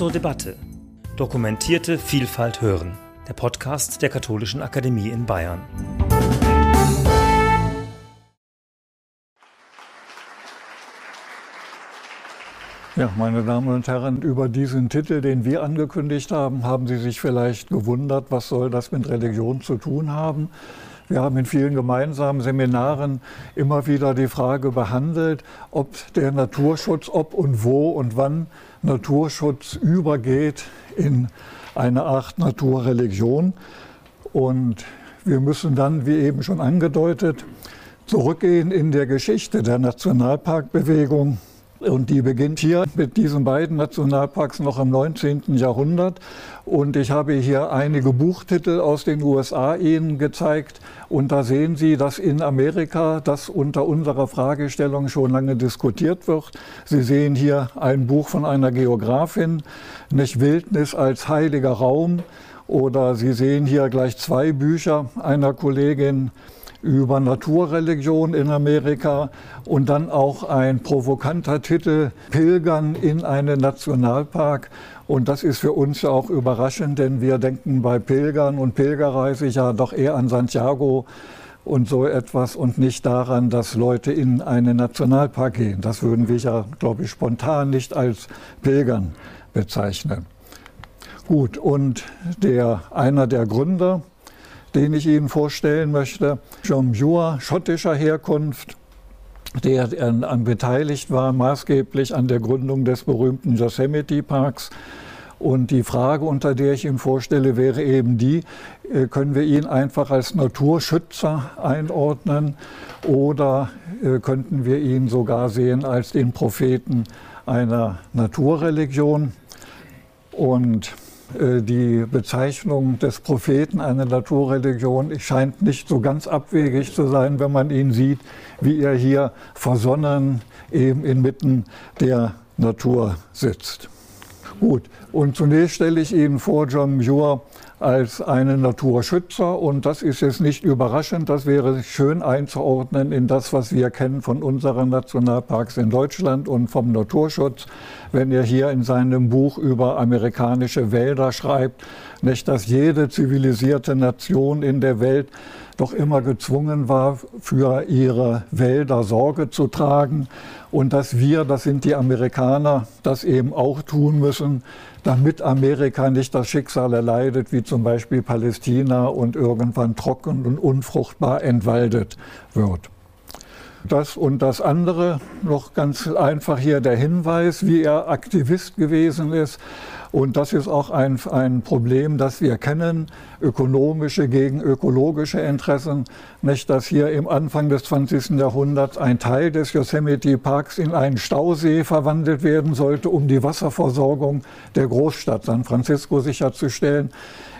zur Debatte. Dokumentierte Vielfalt hören. Der Podcast der Katholischen Akademie in Bayern. Ja, meine Damen und Herren, über diesen Titel, den wir angekündigt haben, haben Sie sich vielleicht gewundert, was soll das mit Religion zu tun haben? Wir haben in vielen gemeinsamen Seminaren immer wieder die Frage behandelt, ob der Naturschutz, ob und wo und wann Naturschutz übergeht in eine Art Naturreligion. Und wir müssen dann, wie eben schon angedeutet, zurückgehen in der Geschichte der Nationalparkbewegung und die beginnt hier mit diesen beiden Nationalparks noch im 19. Jahrhundert. Und ich habe hier einige Buchtitel aus den USA Ihnen gezeigt. Und da sehen Sie, dass in Amerika das unter unserer Fragestellung schon lange diskutiert wird. Sie sehen hier ein Buch von einer Geografin, nicht Wildnis als heiliger Raum. Oder Sie sehen hier gleich zwei Bücher einer Kollegin, über Naturreligion in Amerika und dann auch ein provokanter Titel Pilgern in einen Nationalpark. Und das ist für uns ja auch überraschend, denn wir denken bei Pilgern und Pilgerreise ja doch eher an Santiago und so etwas und nicht daran, dass Leute in einen Nationalpark gehen. Das würden wir ja, glaube ich, spontan nicht als Pilgern bezeichnen. Gut, und der, einer der Gründer den ich Ihnen vorstellen möchte. John Muir, schottischer Herkunft, der an, beteiligt war, maßgeblich an der Gründung des berühmten Yosemite Parks. Und die Frage, unter der ich ihn vorstelle, wäre eben die, äh, können wir ihn einfach als Naturschützer einordnen oder äh, könnten wir ihn sogar sehen als den Propheten einer Naturreligion? Und die Bezeichnung des Propheten einer Naturreligion scheint nicht so ganz abwegig zu sein, wenn man ihn sieht, wie er hier versonnen eben inmitten der Natur sitzt. Gut, und zunächst stelle ich Ihnen vor John Muir als einen Naturschützer. Und das ist jetzt nicht überraschend, das wäre schön einzuordnen in das, was wir kennen von unseren Nationalparks in Deutschland und vom Naturschutz, wenn er hier in seinem Buch über amerikanische Wälder schreibt, nicht, dass jede zivilisierte Nation in der Welt doch immer gezwungen war, für ihre Wälder Sorge zu tragen und dass wir, das sind die Amerikaner, das eben auch tun müssen, damit Amerika nicht das Schicksal erleidet, wie zum Beispiel Palästina und irgendwann trocken und unfruchtbar entwaldet wird. Das und das andere, noch ganz einfach hier der Hinweis, wie er Aktivist gewesen ist. Und das ist auch ein, ein Problem, das wir kennen, ökonomische gegen ökologische Interessen. Nicht, dass hier im Anfang des 20. Jahrhunderts ein Teil des Yosemite Parks in einen Stausee verwandelt werden sollte, um die Wasserversorgung der Großstadt San Francisco sicherzustellen.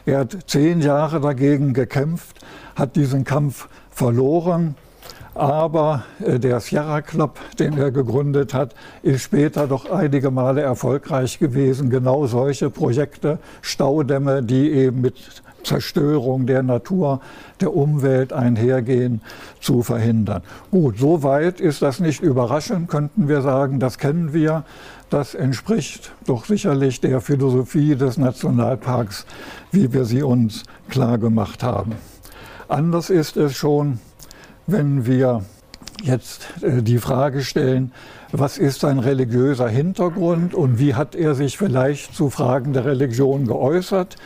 Er hat zehn Jahre dagegen gekämpft, hat diesen Kampf verloren. Aber äh, der Sierra Club, den er gegründet hat, ist später doch einige Male erfolgreich gewesen. Genau solche Projekte, Staudämme, die eben mit Zerstörung der Natur, der Umwelt einhergehen, zu verhindern. Gut, soweit ist das nicht überraschend, könnten wir sagen, das kennen wir. Das entspricht doch sicherlich der Philosophie des Nationalparks, wie wir sie uns klar gemacht haben. Anders ist es schon wenn wir jetzt äh, die Frage stellen, was ist sein religiöser Hintergrund und wie hat er sich vielleicht zu Fragen der Religion geäußert.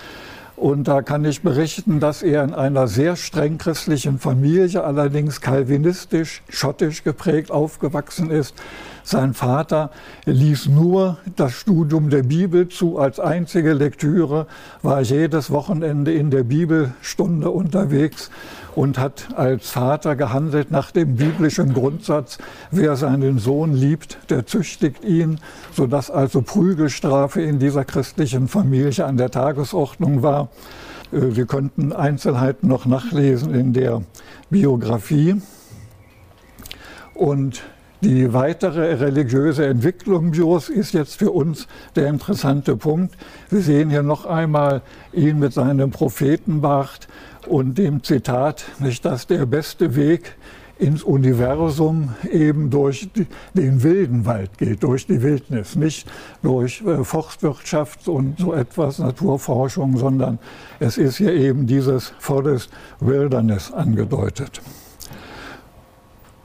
Und da kann ich berichten, dass er in einer sehr streng christlichen Familie, allerdings kalvinistisch, schottisch geprägt aufgewachsen ist. Sein Vater ließ nur das Studium der Bibel zu als einzige Lektüre, war jedes Wochenende in der Bibelstunde unterwegs und hat als Vater gehandelt nach dem biblischen Grundsatz, wer seinen Sohn liebt, der züchtigt ihn, sodass also Prügelstrafe in dieser christlichen Familie an der Tagesordnung war. Äh, Sie könnten Einzelheiten noch nachlesen in der Biografie. Und die weitere religiöse Entwicklung Bios ist jetzt für uns der interessante Punkt. Wir sehen hier noch einmal ihn mit seinem Prophetenbart und dem Zitat, nicht, dass der beste Weg ins Universum eben durch den wilden Wald geht, durch die Wildnis, nicht durch äh, Forstwirtschaft und so etwas, Naturforschung, sondern es ist hier eben dieses Forest Wilderness angedeutet.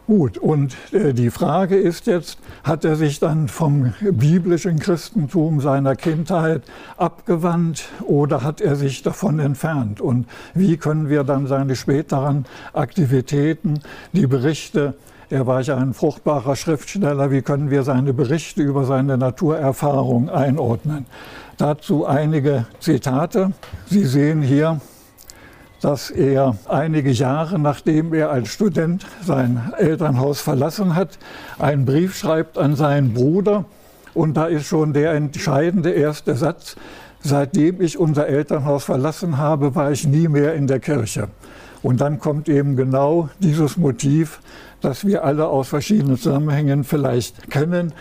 Gut, und äh, die Frage ist jetzt, hat er sich dann vom biblischen Christentum seiner Kindheit abgewandt oder hat er sich davon entfernt? Und wie können wir dann seine späteren Aktivitäten, die Berichte, er war ja ein fruchtbarer Schriftsteller, wie können wir seine Berichte über seine Naturerfahrung einordnen? Dazu einige Zitate. Sie sehen hier dass er einige Jahre nachdem er als Student sein Elternhaus verlassen hat, einen Brief schreibt an seinen Bruder. Und da ist schon der entscheidende erste Satz, seitdem ich unser Elternhaus verlassen habe, war ich nie mehr in der Kirche. Und dann kommt eben genau dieses Motiv, das wir alle aus verschiedenen Zusammenhängen vielleicht kennen.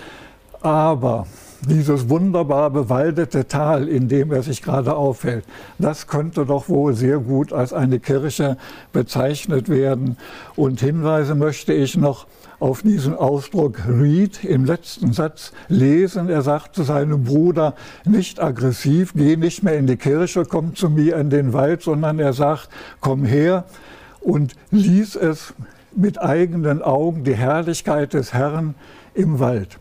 Aber dieses wunderbar bewaldete Tal, in dem er sich gerade aufhält, das könnte doch wohl sehr gut als eine Kirche bezeichnet werden. Und Hinweise möchte ich noch auf diesen Ausdruck read im letzten Satz lesen. Er sagt zu seinem Bruder, nicht aggressiv, geh nicht mehr in die Kirche, komm zu mir in den Wald, sondern er sagt, komm her und lies es mit eigenen Augen, die Herrlichkeit des Herrn im Wald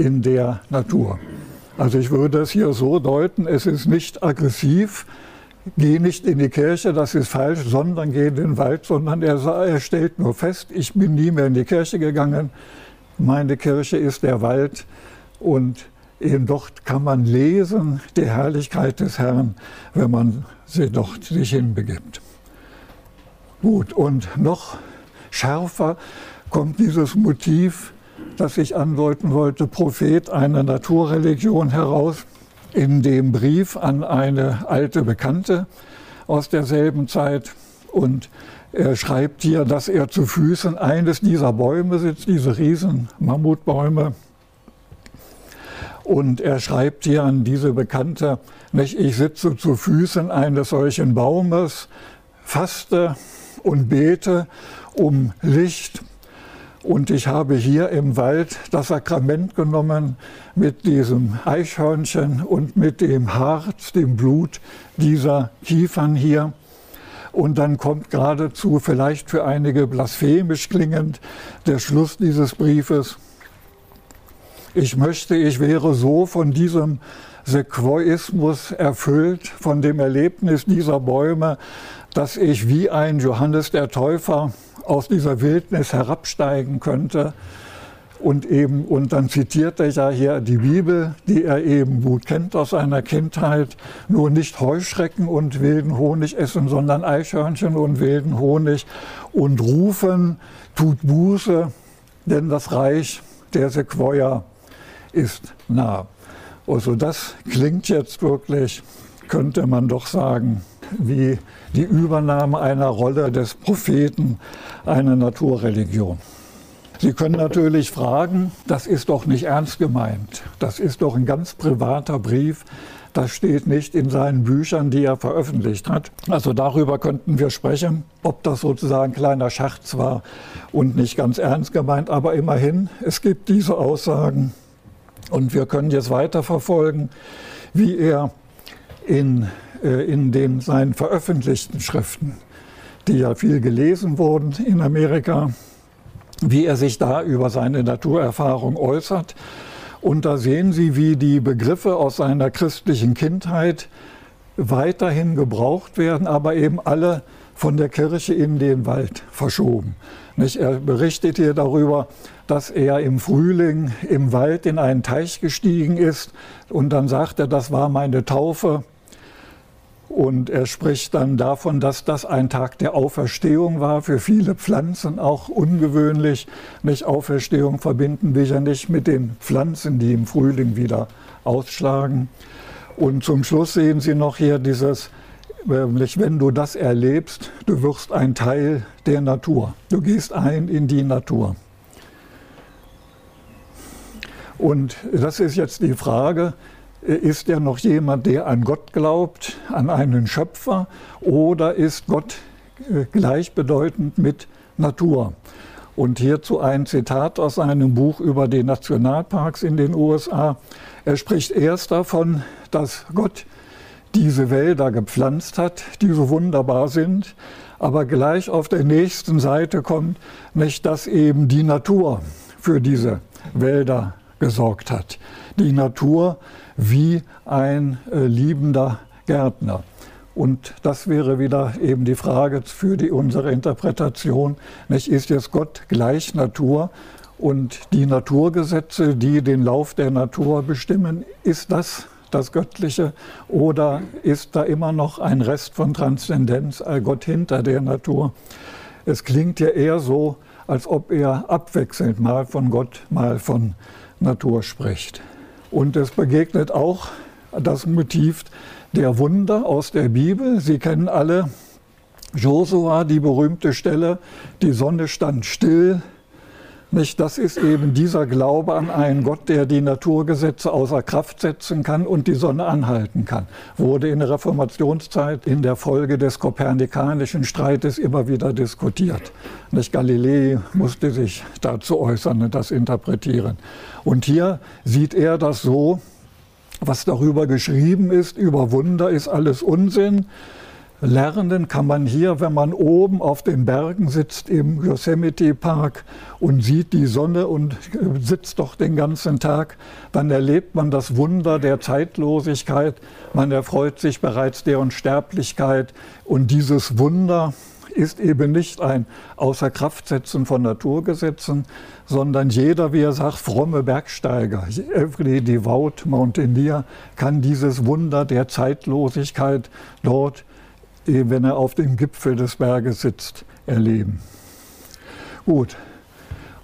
in der Natur. Also ich würde es hier so deuten, es ist nicht aggressiv, geh nicht in die Kirche, das ist falsch, sondern geh in den Wald, sondern er, er stellt nur fest, ich bin nie mehr in die Kirche gegangen, meine Kirche ist der Wald und eben dort kann man lesen die Herrlichkeit des Herrn, wenn man sie dort sich hinbegibt. Gut, und noch schärfer kommt dieses Motiv das ich andeuten wollte, Prophet einer Naturreligion heraus in dem Brief an eine alte Bekannte aus derselben Zeit. Und er schreibt hier, dass er zu Füßen eines dieser Bäume sitzt, diese riesen Mammutbäume. Und er schreibt hier an diese Bekannte, nicht, ich sitze zu Füßen eines solchen Baumes, faste und bete um Licht und ich habe hier im Wald das Sakrament genommen mit diesem Eichhörnchen und mit dem Harz, dem Blut dieser Kiefern hier. Und dann kommt geradezu vielleicht für einige blasphemisch klingend der Schluss dieses Briefes. Ich möchte, ich wäre so von diesem Sequoismus erfüllt, von dem Erlebnis dieser Bäume, dass ich wie ein Johannes der Täufer aus dieser Wildnis herabsteigen könnte. Und eben, und dann zitiert er ja hier die Bibel, die er eben gut kennt aus seiner Kindheit. Nur nicht Heuschrecken und wilden Honig essen, sondern Eichhörnchen und wilden Honig und rufen, tut Buße, denn das Reich der Sequoia ist nah. Also das klingt jetzt wirklich, könnte man doch sagen, wie die Übernahme einer Rolle des Propheten einer Naturreligion. Sie können natürlich fragen, das ist doch nicht ernst gemeint. Das ist doch ein ganz privater Brief. Das steht nicht in seinen Büchern, die er veröffentlicht hat. Also darüber könnten wir sprechen, ob das sozusagen ein kleiner Scherz war und nicht ganz ernst gemeint. Aber immerhin, es gibt diese Aussagen. Und wir können jetzt weiterverfolgen, wie er in in den seinen veröffentlichten Schriften, die ja viel gelesen wurden in Amerika, wie er sich da über seine Naturerfahrung äußert. Und da sehen Sie, wie die Begriffe aus seiner christlichen Kindheit weiterhin gebraucht werden, aber eben alle von der Kirche in den Wald verschoben. Er berichtet hier darüber, dass er im Frühling im Wald in einen Teich gestiegen ist und dann sagt er, das war meine Taufe und er spricht dann davon, dass das ein Tag der Auferstehung war, für viele Pflanzen auch ungewöhnlich. Nicht Auferstehung verbinden wir ja nicht mit den Pflanzen, die im Frühling wieder ausschlagen. Und zum Schluss sehen Sie noch hier dieses, wenn du das erlebst, du wirst ein Teil der Natur. Du gehst ein in die Natur. Und das ist jetzt die Frage, ist er noch jemand, der an Gott glaubt, an einen Schöpfer, oder ist Gott äh, gleichbedeutend mit Natur? Und hierzu ein Zitat aus seinem Buch über die Nationalparks in den USA. Er spricht erst davon, dass Gott diese Wälder gepflanzt hat, die so wunderbar sind, aber gleich auf der nächsten Seite kommt nicht, dass eben die Natur für diese Wälder gesorgt hat. Die Natur wie ein äh, liebender Gärtner. Und das wäre wieder eben die Frage für die, unsere Interpretation. Nicht, ist jetzt Gott gleich Natur und die Naturgesetze, die den Lauf der Natur bestimmen, ist das das Göttliche oder ist da immer noch ein Rest von Transzendenz, Gott hinter der Natur? Es klingt ja eher so, als ob er abwechselnd mal von Gott, mal von Natur spricht. Und es begegnet auch das Motiv der Wunder aus der Bibel. Sie kennen alle Josua, die berühmte Stelle, die Sonne stand still. Nicht, das ist eben dieser Glaube an einen Gott, der die Naturgesetze außer Kraft setzen kann und die Sonne anhalten kann. Wurde in der Reformationszeit in der Folge des kopernikanischen Streites immer wieder diskutiert. Nicht, Galilei musste sich dazu äußern und das interpretieren. Und hier sieht er das so, was darüber geschrieben ist, über Wunder, ist alles Unsinn. Lernen kann man hier, wenn man oben auf den Bergen sitzt im Yosemite Park und sieht die Sonne und sitzt doch den ganzen Tag, dann erlebt man das Wunder der Zeitlosigkeit. Man erfreut sich bereits der Unsterblichkeit und dieses Wunder ist eben nicht ein Außerkraftsetzen von Naturgesetzen, sondern jeder, wie er sagt, fromme Bergsteiger, every devout mountaineer, kann dieses Wunder der Zeitlosigkeit dort, eh, wenn er auf dem Gipfel des Berges sitzt, erleben. Gut.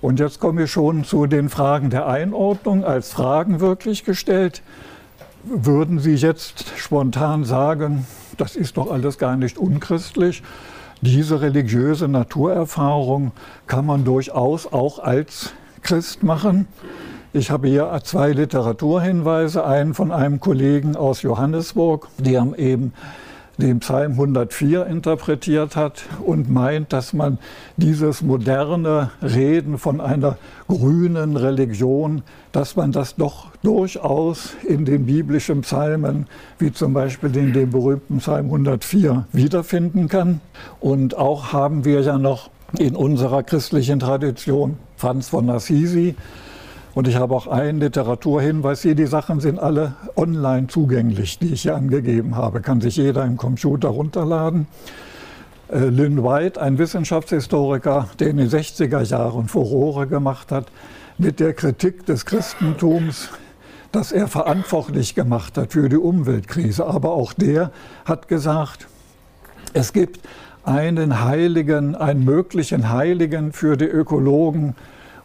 Und jetzt kommen wir schon zu den Fragen der Einordnung, als Fragen wirklich gestellt. Würden Sie jetzt spontan sagen, das ist doch alles gar nicht unchristlich? Diese religiöse Naturerfahrung kann man durchaus auch als Christ machen. Ich habe hier zwei Literaturhinweise, einen von einem Kollegen aus Johannesburg, der eben den Psalm 104 interpretiert hat und meint, dass man dieses moderne Reden von einer grünen Religion, dass man das doch durchaus in den biblischen Psalmen, wie zum Beispiel in dem berühmten Psalm 104, wiederfinden kann. Und auch haben wir ja noch in unserer christlichen Tradition Franz von Assisi, und ich habe auch einen Literaturhinweis hier. Die Sachen sind alle online zugänglich, die ich hier angegeben habe. Kann sich jeder im Computer runterladen. Äh, Lynn White, ein Wissenschaftshistoriker, der in den 60er Jahren Furore gemacht hat mit der Kritik des Christentums, das er verantwortlich gemacht hat für die Umweltkrise. Aber auch der hat gesagt, es gibt einen Heiligen, einen möglichen Heiligen für die Ökologen,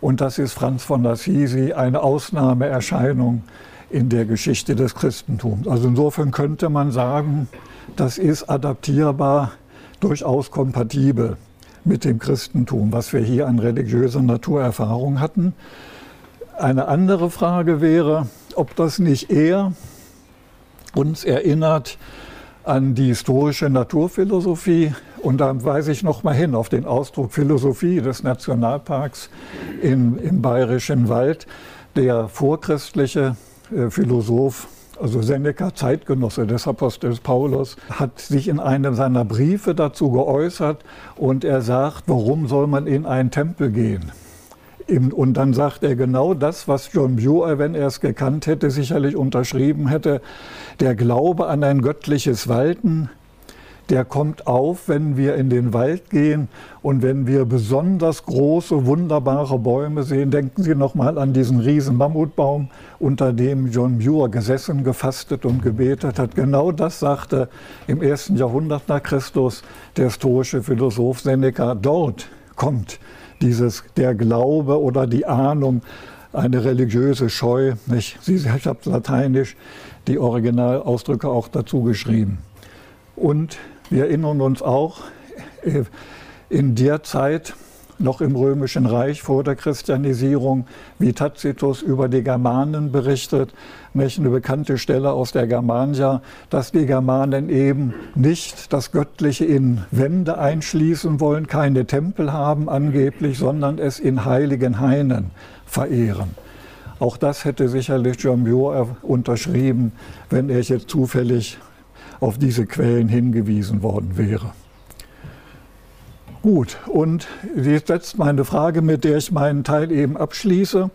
und das ist Franz von Assisi eine Ausnahmeerscheinung in der Geschichte des Christentums. Also insofern könnte man sagen, das ist adaptierbar, durchaus kompatibel mit dem Christentum, was wir hier an religiöser Naturerfahrung hatten. Eine andere Frage wäre, ob das nicht eher uns erinnert an die historische Naturphilosophie. Und da weise ich noch mal hin auf den Ausdruck Philosophie des Nationalparks in, im Bayerischen Wald. Der vorchristliche äh, Philosoph, also Seneca, Zeitgenosse des Apostels Paulus, hat sich in einem seiner Briefe dazu geäußert und er sagt, warum soll man in einen Tempel gehen? Und dann sagt er genau das, was John Muir, wenn er es gekannt hätte, sicherlich unterschrieben hätte. Der Glaube an ein göttliches Walten, der kommt auf, wenn wir in den Wald gehen und wenn wir besonders große, wunderbare Bäume sehen. Denken Sie nochmal an diesen riesen Mammutbaum, unter dem John Muir gesessen, gefastet und gebetet hat. Genau das sagte im ersten Jahrhundert nach Christus der stoische Philosoph Seneca. Dort kommt dieses, der Glaube oder die Ahnung, eine religiöse Scheu. Nicht? Ich habe lateinisch die Originalausdrücke auch dazu geschrieben. Und wir erinnern uns auch, äh, in der Zeit noch im Römischen Reich vor der Christianisierung, wie Tacitus über die Germanen berichtet, eine bekannte Stelle aus der Germania, dass die Germanen eben nicht das Göttliche in Wände einschließen wollen, keine Tempel haben angeblich, sondern es in heiligen Hainen verehren. Auch das hätte sicherlich Muir unterschrieben, wenn er jetzt zufällig auf diese Quellen hingewiesen worden wäre. Gut, und jetzt meine Frage, mit der ich meinen Teil eben abschließe.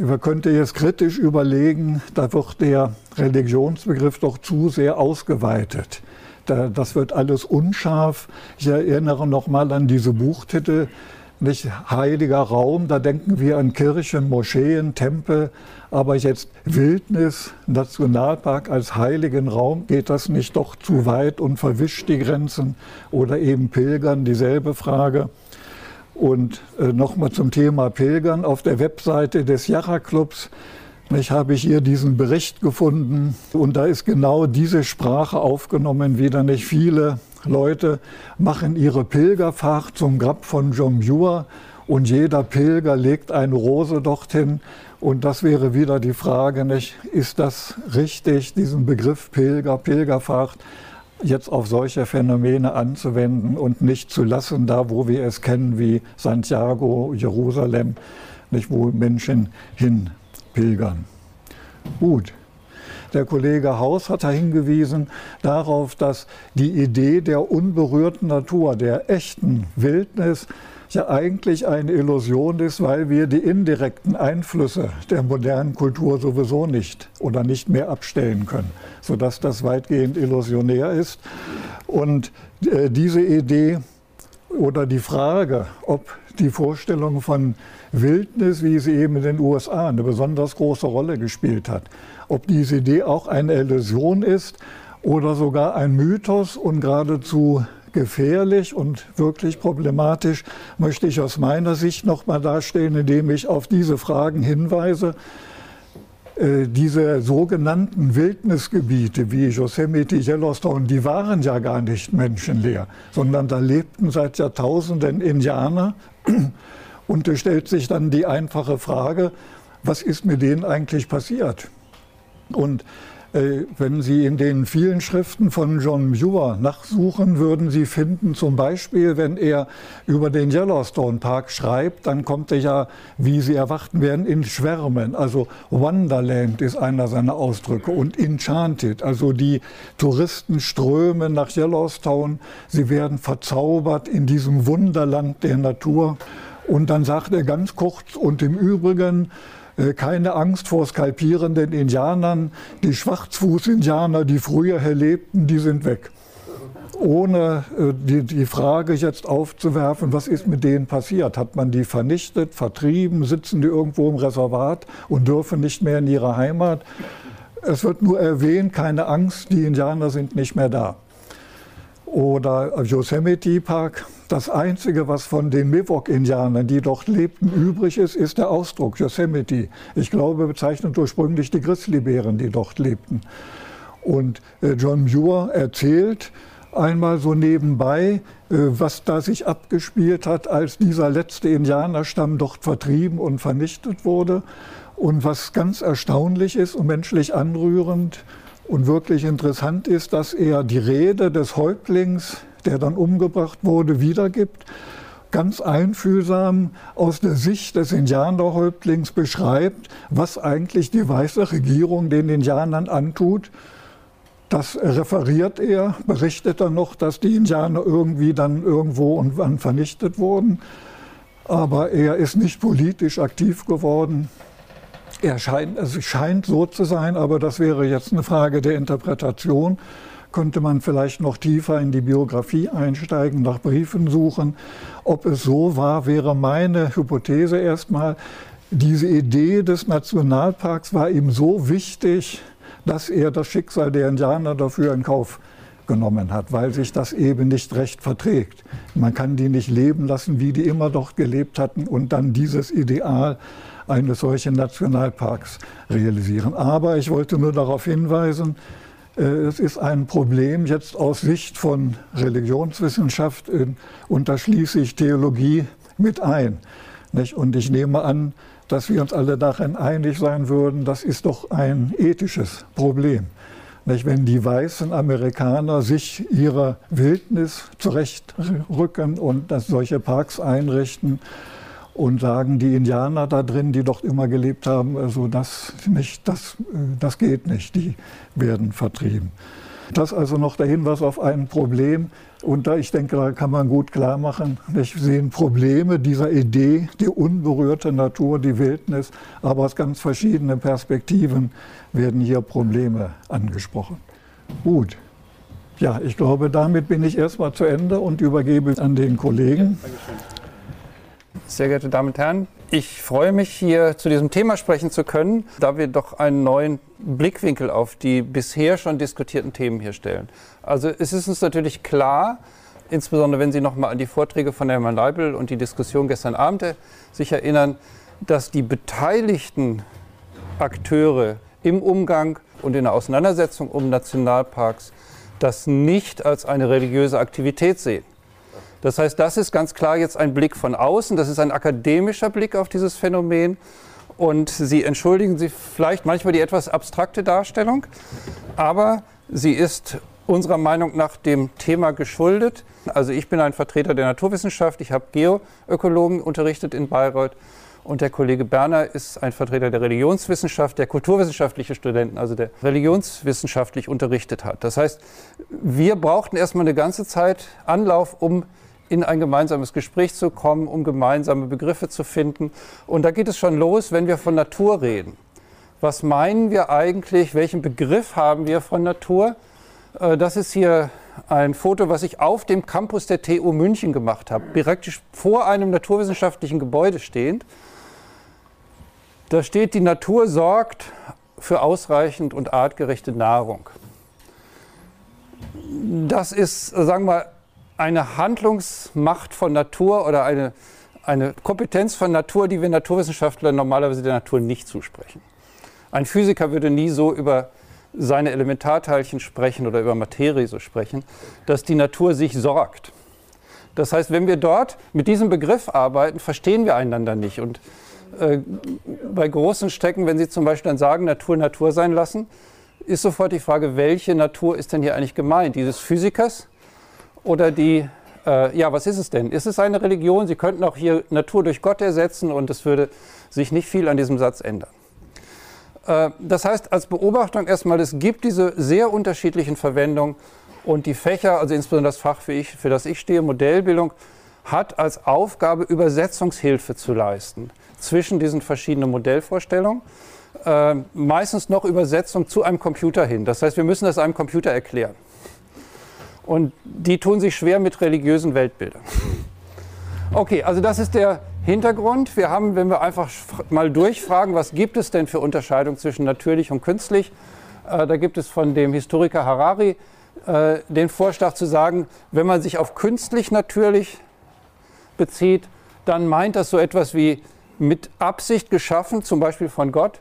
Man könnte jetzt kritisch überlegen, da wird der Religionsbegriff doch zu sehr ausgeweitet. das wird alles unscharf. Ich erinnere nochmal an diese Buchtitel, nicht heiliger Raum, da denken wir an Kirchen, Moscheen, Tempel, aber jetzt Wildnis, Nationalpark als heiligen Raum, geht das nicht doch zu weit und verwischt die Grenzen? Oder eben Pilgern, dieselbe Frage. Und äh, nochmal zum Thema Pilgern. Auf der Webseite des Jacha-Clubs ich habe hier diesen Bericht gefunden und da ist genau diese Sprache aufgenommen, wieder nicht viele Leute machen ihre Pilgerfahrt zum Grab von Jomjur und jeder Pilger legt eine Rose dorthin und das wäre wieder die Frage, nicht, ist das richtig, diesen Begriff Pilger, Pilgerfahrt jetzt auf solche Phänomene anzuwenden und nicht zu lassen, da wo wir es kennen, wie Santiago, Jerusalem, nicht, wo Menschen hin pilgern. Gut. Der Kollege Haus hat da hingewiesen darauf, dass die Idee der unberührten Natur, der echten Wildnis, ja eigentlich eine Illusion ist, weil wir die indirekten Einflüsse der modernen Kultur sowieso nicht oder nicht mehr abstellen können, sodass das weitgehend illusionär ist. Und äh, diese Idee oder die Frage, ob die Vorstellung von Wildnis, wie sie eben in den USA eine besonders große Rolle gespielt hat, ob diese Idee auch eine Illusion ist oder sogar ein Mythos und geradezu gefährlich und wirklich problematisch, möchte ich aus meiner Sicht noch mal darstellen, indem ich auf diese Fragen hinweise. Äh, diese sogenannten Wildnisgebiete wie Yosemite, Yellowstone, die waren ja gar nicht menschenleer, sondern da lebten seit Jahrtausenden Indianer. Und es stellt sich dann die einfache Frage, was ist mit denen eigentlich passiert? Und äh, wenn Sie in den vielen Schriften von John Muir nachsuchen, würden Sie finden, zum Beispiel, wenn er über den Yellowstone Park schreibt, dann kommt er ja, wie Sie erwarten werden, in Schwärmen. Also Wonderland ist einer seiner Ausdrücke und Enchanted. Also die Touristen strömen nach Yellowstone. Sie werden verzaubert in diesem Wunderland der Natur. Und dann sagt er ganz kurz, und im Übrigen, keine Angst vor skalpierenden Indianern. Die Schwarzfuß-Indianer, die früher hier lebten, die sind weg. Ohne äh, die, die Frage jetzt aufzuwerfen, was ist mit denen passiert? Hat man die vernichtet, vertrieben? Sitzen die irgendwo im Reservat und dürfen nicht mehr in ihre Heimat? Es wird nur erwähnt, keine Angst, die Indianer sind nicht mehr da. Oder Yosemite Park, das Einzige, was von den Miwok-Indianern, die dort lebten, übrig ist, ist der Ausdruck Yosemite. Ich glaube, bezeichnet ursprünglich die Grizzlybären, die dort lebten. Und äh, John Muir erzählt einmal so nebenbei, äh, was da sich abgespielt hat, als dieser letzte Indianerstamm dort vertrieben und vernichtet wurde. Und was ganz erstaunlich ist und menschlich anrührend und wirklich interessant ist, dass er die Rede des Häuptlings der dann umgebracht wurde, wiedergibt, ganz einfühlsam aus der Sicht des Indianerhäuptlings beschreibt, was eigentlich die weiße Regierung den Indianern antut. Das referiert er, berichtet dann noch, dass die Indianer irgendwie dann irgendwo und wann vernichtet wurden. Aber er ist nicht politisch aktiv geworden. Er scheint, es scheint so zu sein, aber das wäre jetzt eine Frage der Interpretation könnte man vielleicht noch tiefer in die Biografie einsteigen, nach Briefen suchen. Ob es so war, wäre meine Hypothese erstmal. Diese Idee des Nationalparks war ihm so wichtig, dass er das Schicksal der Indianer dafür in Kauf genommen hat, weil sich das eben nicht recht verträgt. Man kann die nicht leben lassen, wie die immer dort gelebt hatten und dann dieses Ideal eines solchen Nationalparks realisieren. Aber ich wollte nur darauf hinweisen, äh, es ist ein Problem jetzt aus Sicht von Religionswissenschaft, und da schließe ich Theologie mit ein. Und ich nehme an, dass wir uns alle darin einig sein würden, das ist doch ein ethisches Problem. Wenn die weißen Amerikaner sich ihrer Wildnis zurechtrücken und solche Parks einrichten und sagen, die Indianer da drin, die dort immer gelebt haben, also das, nicht, das, das geht nicht, die werden vertrieben. Das also noch der Hinweis auf ein Problem. Und da, ich denke, da kann man gut klar machen, ich sehe Probleme dieser Idee, die unberührte Natur, die Wildnis, aber aus ganz verschiedenen Perspektiven werden hier Probleme angesprochen. Gut. Ja, ich glaube, damit bin ich erstmal zu Ende und übergebe an den Kollegen. Sehr geehrte Damen und Herren, ich freue mich, hier zu diesem Thema sprechen zu können, da wir doch einen neuen Blickwinkel auf die bisher schon diskutierten Themen hier stellen. Also es ist uns natürlich klar, insbesondere wenn Sie noch mal an die Vorträge von Herrn Leibel und die Diskussion gestern Abend sich erinnern, dass die beteiligten Akteure im Umgang und in der Auseinandersetzung um Nationalparks das nicht als eine religiöse Aktivität sehen. Das heißt, das ist ganz klar jetzt ein Blick von außen, das ist ein akademischer Blick auf dieses Phänomen. Und Sie entschuldigen Sie vielleicht manchmal die etwas abstrakte Darstellung, aber sie ist unserer Meinung nach dem Thema geschuldet. Also ich bin ein Vertreter der Naturwissenschaft, ich habe Geoökologen unterrichtet in Bayreuth und der Kollege Berner ist ein Vertreter der Religionswissenschaft, der kulturwissenschaftliche Studenten, also der religionswissenschaftlich unterrichtet hat. Das heißt, wir brauchten erstmal eine ganze Zeit Anlauf, um in ein gemeinsames Gespräch zu kommen, um gemeinsame Begriffe zu finden. Und da geht es schon los, wenn wir von Natur reden. Was meinen wir eigentlich? Welchen Begriff haben wir von Natur? Äh, das ist hier ein Foto, was ich auf dem Campus der TU München gemacht habe, direkt vor einem naturwissenschaftlichen Gebäude stehend. Da steht, die Natur sorgt für ausreichend und artgerechte Nahrung. Das ist, sagen wir mal, eine Handlungsmacht von Natur oder eine, eine Kompetenz von Natur, die wir Naturwissenschaftler normalerweise der Natur nicht zusprechen. Ein Physiker würde nie so über seine Elementarteilchen sprechen oder über Materie so sprechen, dass die Natur sich sorgt. Das heißt, wenn wir dort mit diesem Begriff arbeiten, verstehen wir einander nicht. Und äh, bei großen Strecken, wenn Sie zum Beispiel dann sagen, Natur Natur sein lassen, ist sofort die Frage, welche Natur ist denn hier eigentlich gemeint? Dieses Physikers, oder die, äh, ja, was ist es denn? Ist es eine Religion? Sie könnten auch hier Natur durch Gott ersetzen und es würde sich nicht viel an diesem Satz ändern. Äh, das heißt, als Beobachtung erstmal, es gibt diese sehr unterschiedlichen Verwendungen und die Fächer, also insbesondere das Fach, für, ich, für das ich stehe, Modellbildung, hat als Aufgabe, Übersetzungshilfe zu leisten zwischen diesen verschiedenen Modellvorstellungen. Äh, meistens noch Übersetzung zu einem Computer hin. Das heißt, wir müssen das einem Computer erklären. Und die tun sich schwer mit religiösen Weltbildern. Okay, also das ist der Hintergrund. Wir haben, wenn wir einfach mal durchfragen, was gibt es denn für Unterscheidung zwischen natürlich und künstlich, äh, da gibt es von dem Historiker Harari äh, den Vorschlag zu sagen, wenn man sich auf künstlich natürlich bezieht, dann meint das so etwas wie mit Absicht geschaffen, zum Beispiel von Gott.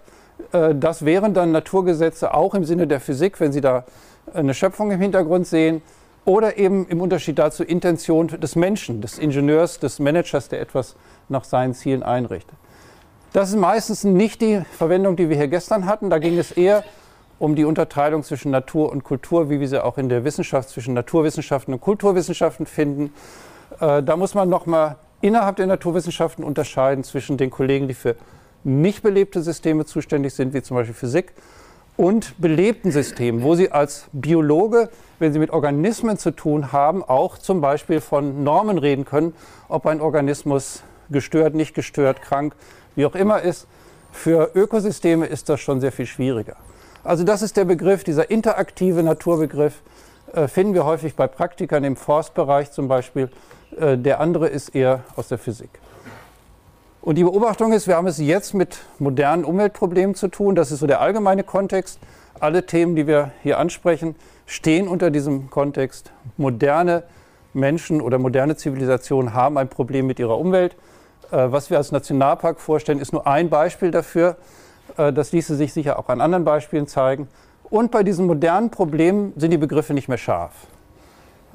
Äh, das wären dann Naturgesetze auch im Sinne der Physik, wenn Sie da eine Schöpfung im Hintergrund sehen oder eben im Unterschied dazu Intention des Menschen, des Ingenieurs, des Managers, der etwas nach seinen Zielen einrichtet. Das ist meistens nicht die Verwendung, die wir hier gestern hatten. Da ging es eher um die Unterteilung zwischen Natur und Kultur, wie wir sie auch in der Wissenschaft zwischen Naturwissenschaften und Kulturwissenschaften finden. Äh, da muss man nochmal innerhalb der Naturwissenschaften unterscheiden zwischen den Kollegen, die für nicht belebte Systeme zuständig sind, wie zum Beispiel Physik, und belebten Systemen, wo Sie als Biologe, wenn Sie mit Organismen zu tun haben, auch zum Beispiel von Normen reden können, ob ein Organismus gestört, nicht gestört, krank, wie auch immer ist. Für Ökosysteme ist das schon sehr viel schwieriger. Also das ist der Begriff, dieser interaktive Naturbegriff, äh, finden wir häufig bei Praktikern im Forstbereich zum Beispiel. Äh, der andere ist eher aus der Physik. Und die Beobachtung ist, wir haben es jetzt mit modernen Umweltproblemen zu tun. Das ist so der allgemeine Kontext. Alle Themen, die wir hier ansprechen, stehen unter diesem Kontext. Moderne Menschen oder moderne Zivilisationen haben ein Problem mit ihrer Umwelt. Äh, was wir als Nationalpark vorstellen, ist nur ein Beispiel dafür. Äh, das ließe sich sicher auch an anderen Beispielen zeigen. Und bei diesen modernen Problemen sind die Begriffe nicht mehr scharf.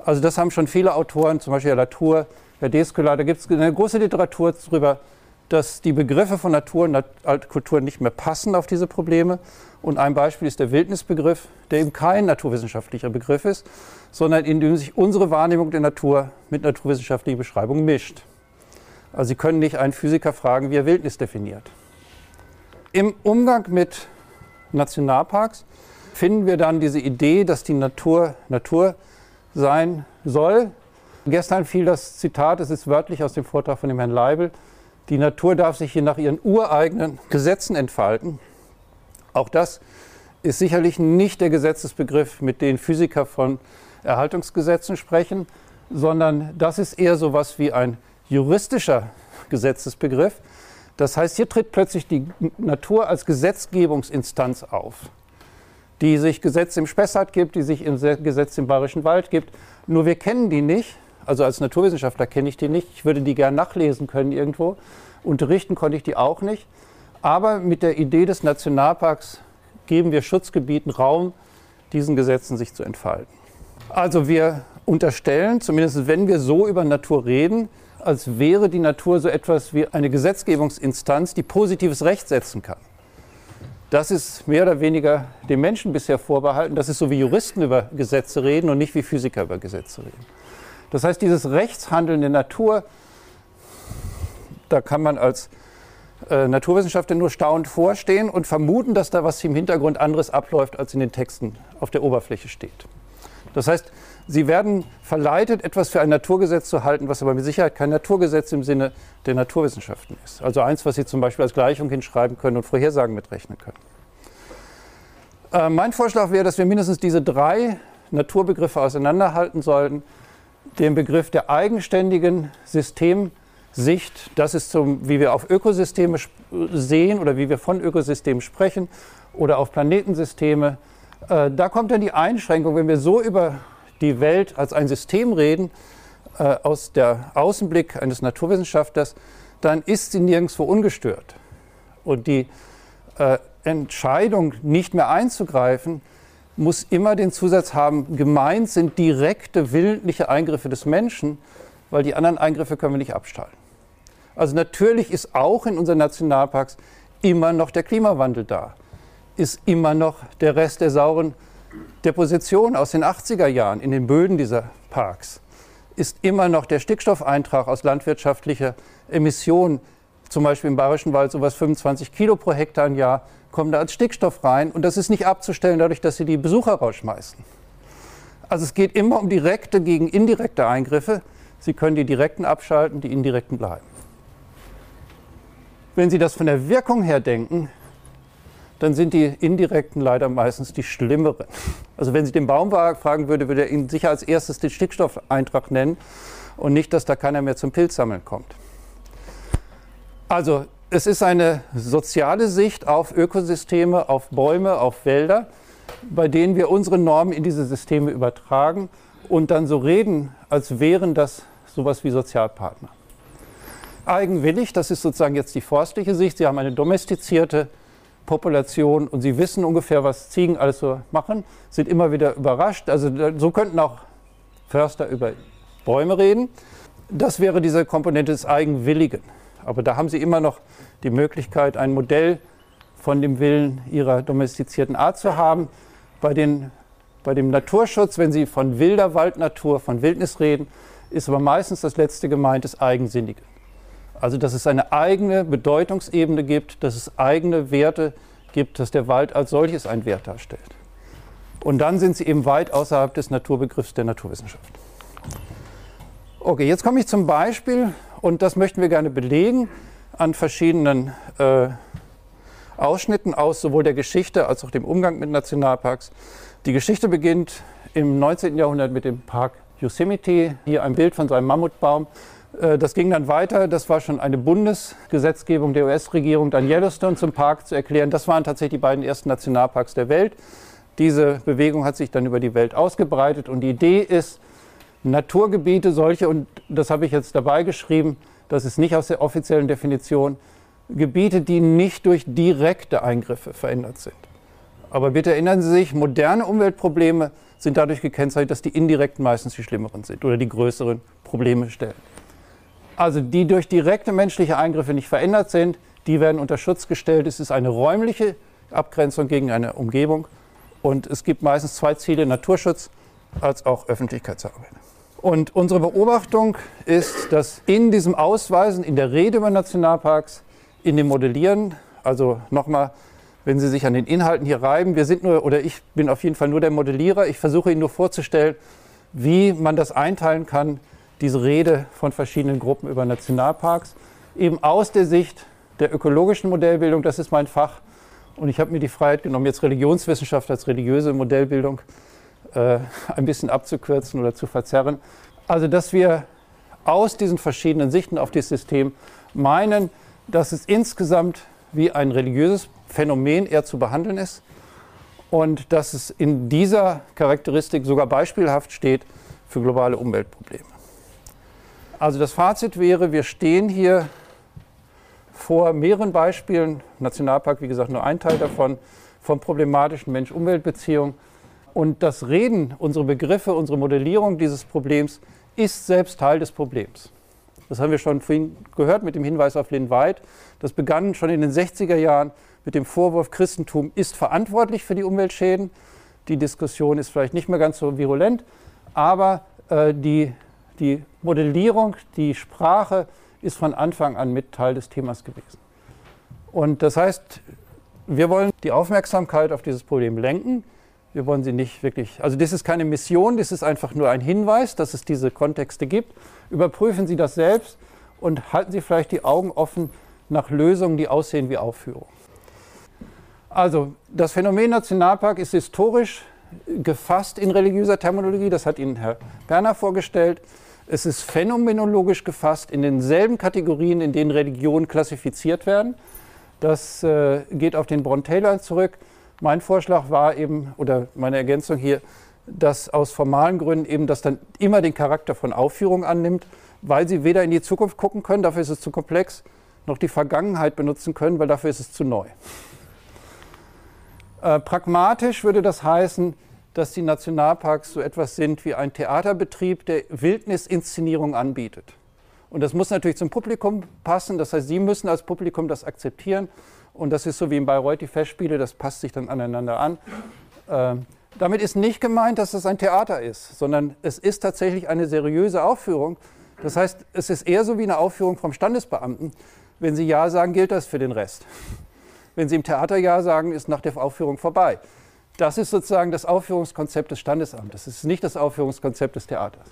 Also das haben schon viele Autoren, zum Beispiel Latour, Herr Descola, da gibt es eine große Literatur darüber, dass die Begriffe von Natur und Kultur nicht mehr passen auf diese Probleme. Und ein Beispiel ist der Wildnisbegriff, der eben kein naturwissenschaftlicher Begriff ist, sondern in dem sich unsere Wahrnehmung der Natur mit naturwissenschaftlicher Beschreibung mischt. Also Sie können nicht einen Physiker fragen, wie er Wildnis definiert. Im Umgang mit Nationalparks finden wir dann diese Idee, dass die Natur Natur sein soll. Gestern fiel das Zitat, es ist wörtlich aus dem Vortrag von dem Herrn Leibel, die Natur darf sich hier nach ihren ureigenen Gesetzen entfalten. Auch das ist sicherlich nicht der Gesetzesbegriff, mit dem Physiker von Erhaltungsgesetzen sprechen, sondern das ist eher so etwas wie ein juristischer Gesetzesbegriff. Das heißt, hier tritt plötzlich die Natur als Gesetzgebungsinstanz auf, die sich Gesetze im Spessart gibt, die sich im Gesetz im Bayerischen Wald gibt. Nur wir kennen die nicht. Also als Naturwissenschaftler kenne ich die nicht. Ich würde die gern nachlesen können irgendwo. Unterrichten konnte ich die auch nicht. Aber mit der Idee des Nationalparks geben wir Schutzgebieten Raum, diesen Gesetzen sich zu entfalten. Also wir unterstellen, zumindest wenn wir so über Natur reden, als wäre die Natur so etwas wie eine Gesetzgebungsinstanz, die positives Recht setzen kann. Das ist mehr oder weniger dem Menschen bisher vorbehalten. Das ist so wie Juristen über Gesetze reden und nicht wie Physiker über Gesetze reden. Das heißt, dieses Rechtshandeln der Natur, da kann man als äh, Naturwissenschaftler nur staunend vorstehen und vermuten, dass da was im Hintergrund anderes abläuft, als in den Texten auf der Oberfläche steht. Das heißt, sie werden verleitet, etwas für ein Naturgesetz zu halten, was aber mit Sicherheit kein Naturgesetz im Sinne der Naturwissenschaften ist. Also eins, was Sie zum Beispiel als Gleichung hinschreiben können und Vorhersagen mitrechnen können. Äh, mein Vorschlag wäre, dass wir mindestens diese drei Naturbegriffe auseinanderhalten sollten. Den Begriff der eigenständigen Systemsicht, das ist so, wie wir auf Ökosysteme sehen oder wie wir von Ökosystemen sprechen oder auf Planetensysteme. Äh, da kommt dann die Einschränkung, wenn wir so über die Welt als ein System reden, äh, aus der Außenblick eines Naturwissenschaftlers, dann ist sie nirgendwo ungestört. Und die äh, Entscheidung, nicht mehr einzugreifen, muss immer den Zusatz haben, gemeint sind direkte willentliche Eingriffe des Menschen, weil die anderen Eingriffe können wir nicht abstellen. Also natürlich ist auch in unseren Nationalparks immer noch der Klimawandel da ist immer noch der Rest der sauren Deposition aus den 80er Jahren in den Böden dieser Parks. Ist immer noch der Stickstoffeintrag aus landwirtschaftlicher Emission, zum Beispiel im Bayerischen Wald, sowas 25 Kilo pro Hektar im Jahr, kommen da als Stickstoff rein. Und das ist nicht abzustellen dadurch, dass sie die Besucher rausschmeißen. Also es geht immer um direkte gegen indirekte Eingriffe. Sie können die direkten abschalten, die indirekten bleiben. Wenn Sie das von der Wirkung her denken, dann sind die indirekten leider meistens die schlimmeren. Also wenn Sie den Baum fragen würde, würde er Ihnen sicher als erstes den Stickstoffeintrag nennen und nicht, dass da keiner mehr zum Pilzsammeln kommt. Also es ist eine soziale Sicht auf Ökosysteme, auf Bäume, auf Wälder, bei denen wir unsere Normen in diese Systeme übertragen und dann so reden, als wären das sowas wie Sozialpartner. Eigenwillig, das ist sozusagen jetzt die forstliche Sicht. Sie haben eine domestizierte Population und sie wissen ungefähr, was Ziegen alles so machen, sind immer wieder überrascht. Also so könnten auch Förster über Bäume reden. Das wäre diese Komponente des Eigenwilligen. Aber da haben sie immer noch die Möglichkeit, ein Modell von dem Willen ihrer domestizierten Art zu haben. Bei, den, bei dem Naturschutz, wenn Sie von wilder Waldnatur, von Wildnis reden, ist aber meistens das letzte gemeint des Eigensinnigen. Also dass es eine eigene Bedeutungsebene gibt, dass es eigene Werte gibt, dass der Wald als solches einen Wert darstellt. Und dann sind sie eben weit außerhalb des Naturbegriffs der Naturwissenschaft. Okay, jetzt komme ich zum Beispiel, und das möchten wir gerne belegen an verschiedenen äh, Ausschnitten aus sowohl der Geschichte als auch dem Umgang mit Nationalparks. Die Geschichte beginnt im 19. Jahrhundert mit dem Park Yosemite. Hier ein Bild von seinem Mammutbaum. Äh, das ging dann weiter. Das war schon eine Bundesgesetzgebung der US-Regierung, dann Yellowstone zum Park zu erklären. Das waren tatsächlich die beiden ersten Nationalparks der Welt. Diese Bewegung hat sich dann über die Welt ausgebreitet und die Idee ist, Naturgebiete, solche, und das habe ich jetzt dabei geschrieben, das ist nicht aus der offiziellen Definition, Gebiete, die nicht durch direkte Eingriffe verändert sind. Aber bitte erinnern Sie sich, moderne Umweltprobleme sind dadurch gekennzeichnet, dass die indirekten meistens die schlimmeren sind oder die größeren Probleme stellen. also die durch direkte menschliche Eingriffe nicht verändert sind, die werden unter Schutz gestellt. Es ist eine räumliche Abgrenzung gegen eine Umgebung und es gibt meistens zwei Ziele, Naturschutz als auch Öffentlichkeitsarbeit. Und unsere Beobachtung ist, dass in diesem Ausweisen, in der Rede über Nationalparks, in dem Modellieren, also nochmal, wenn Sie sich an den Inhalten hier reiben, wir sind nur, oder ich bin auf jeden Fall nur der Modellierer, ich versuche Ihnen nur vorzustellen, wie man das einteilen kann, diese Rede von verschiedenen Gruppen über Nationalparks, eben aus der Sicht der ökologischen Modellbildung, das ist mein Fach. Und ich habe mir die Freiheit genommen, jetzt Religionswissenschaft als religiöse Modellbildung äh, ein bisschen abzukürzen oder zu verzerren. Also, dass wir aus diesen verschiedenen Sichten auf das System meinen, dass es insgesamt wie ein religiöses Phänomen eher zu behandeln ist und dass es in dieser Charakteristik sogar beispielhaft steht für globale Umweltprobleme. Also das Fazit wäre, wir stehen hier vor mehreren Beispielen, Nationalpark wie gesagt nur ein Teil davon, von problematischen Mensch-Umwelt-Beziehungen und das Reden, unsere Begriffe, unsere Modellierung dieses Problems ist selbst Teil des Problems. Das haben wir schon vorhin gehört mit dem Hinweis auf Lynn White. Das begann schon in den 60er Jahren mit dem Vorwurf, Christentum ist verantwortlich für die Umweltschäden. Die Diskussion ist vielleicht nicht mehr ganz so virulent, aber äh, die, die Modellierung, die Sprache ist von Anfang an mit Teil des Themas gewesen. Und das heißt, wir wollen die Aufmerksamkeit auf dieses Problem lenken. Wir wollen sie nicht wirklich, also das ist keine Mission, das ist einfach nur ein Hinweis, dass es diese Kontexte gibt. Überprüfen Sie das selbst und halten Sie vielleicht die Augen offen nach Lösungen, die aussehen wie Aufführung. Also das Phänomen Nationalpark ist historisch gefasst in religiöser Terminologie, das hat Ihnen Herr Berner vorgestellt. Es ist phänomenologisch gefasst in denselben Kategorien, in denen Religionen klassifiziert werden. Das äh, geht auf den Bron-Taylor zurück. Mein Vorschlag war eben, oder meine Ergänzung hier, dass aus formalen Gründen eben das dann immer den Charakter von Aufführung annimmt, weil sie weder in die Zukunft gucken können, dafür ist es zu komplex, noch die Vergangenheit benutzen können, weil dafür ist es zu neu. Äh, pragmatisch würde das heißen, dass die Nationalparks so etwas sind wie ein Theaterbetrieb, der Wildnisinszenierung anbietet. Und das muss natürlich zum Publikum passen, das heißt, Sie müssen als Publikum das akzeptieren und das ist so wie in Bayreuth die Festspiele, das passt sich dann aneinander an. Ähm, damit ist nicht gemeint, dass es ein Theater ist, sondern es ist tatsächlich eine seriöse Aufführung. Das heißt, es ist eher so wie eine Aufführung vom Standesbeamten. Wenn Sie Ja sagen, gilt das für den Rest. Wenn Sie im Theater Ja sagen, ist nach der Aufführung vorbei. Das ist sozusagen das Aufführungskonzept des Standesamtes. Es ist nicht das Aufführungskonzept des Theaters.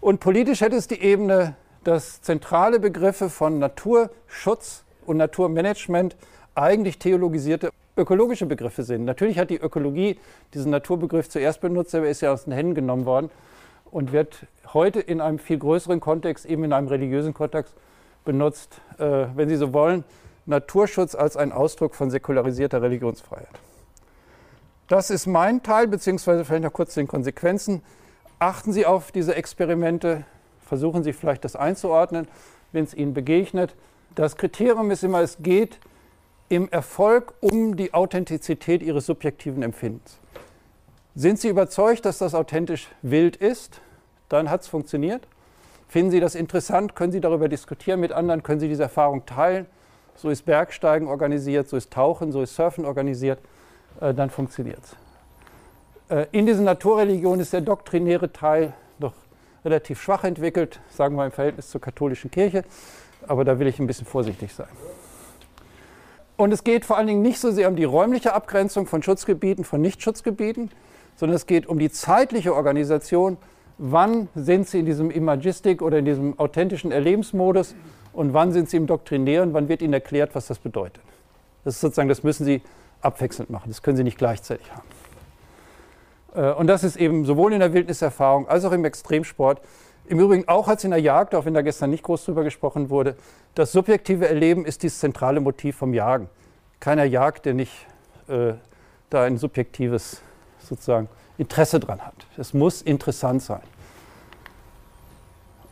Und politisch hätte es die Ebene, dass zentrale Begriffe von Naturschutz und Naturmanagement eigentlich theologisierte ökologische Begriffe sind. Natürlich hat die Ökologie diesen Naturbegriff zuerst benutzt, aber ist ja aus den Händen genommen worden und wird heute in einem viel größeren Kontext, eben in einem religiösen Kontext benutzt, äh, wenn Sie so wollen, Naturschutz als ein Ausdruck von säkularisierter Religionsfreiheit. Das ist mein Teil, beziehungsweise vielleicht noch kurz zu den Konsequenzen. Achten Sie auf diese Experimente, versuchen Sie vielleicht das einzuordnen, wenn es Ihnen begegnet. Das Kriterium ist immer, es geht im Erfolg um die Authentizität Ihres subjektiven Empfindens. Sind Sie überzeugt, dass das authentisch wild ist? Dann hat es funktioniert. Finden Sie das interessant? Können Sie darüber diskutieren mit anderen? Können Sie diese Erfahrung teilen? So ist Bergsteigen organisiert, so ist Tauchen, so ist Surfen organisiert. Äh, dann funktioniert es. Äh, in diesen Naturreligionen ist der doktrinäre Teil noch relativ schwach entwickelt, sagen wir im Verhältnis zur katholischen Kirche aber da will ich ein bisschen vorsichtig sein. Und es geht vor allen Dingen nicht so sehr um die räumliche Abgrenzung von Schutzgebieten, von Nichtschutzgebieten, sondern es geht um die zeitliche Organisation. Wann sind sie in diesem Imagistik oder in diesem authentischen Erlebensmodus und wann sind sie im Doktrinären, wann wird ihnen erklärt, was das bedeutet. Das ist sozusagen, das müssen sie abwechselnd machen, das können sie nicht gleichzeitig haben. Äh, und das ist eben sowohl in der Wildniserfahrung als auch im Extremsport im Übrigen auch als in der Jagd, auch wenn da gestern nicht groß drüber gesprochen wurde, das subjektive Erleben ist dieses zentrale Motiv vom Jagen. Keiner jagt, der nicht äh, da ein subjektives sozusagen Interesse dran hat. Es muss interessant sein.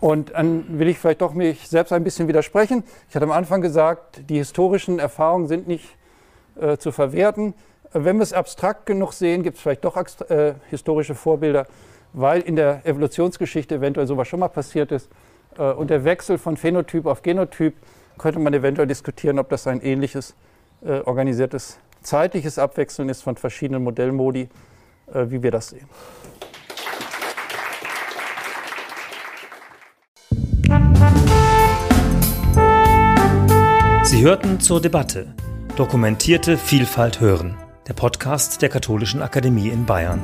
Und dann will ich vielleicht doch mich selbst ein bisschen widersprechen. Ich hatte am Anfang gesagt, die historischen Erfahrungen sind nicht äh, zu verwerten. Wenn wir es abstrakt genug sehen, gibt es vielleicht doch äh, historische Vorbilder. Weil in der Evolutionsgeschichte eventuell sowas schon mal passiert ist. Äh, und der Wechsel von Phänotyp auf Genotyp könnte man eventuell diskutieren, ob das ein ähnliches äh, organisiertes zeitliches Abwechseln ist von verschiedenen Modellmodi, äh, wie wir das sehen. Sie hörten zur Debatte Dokumentierte Vielfalt hören, der Podcast der Katholischen Akademie in Bayern.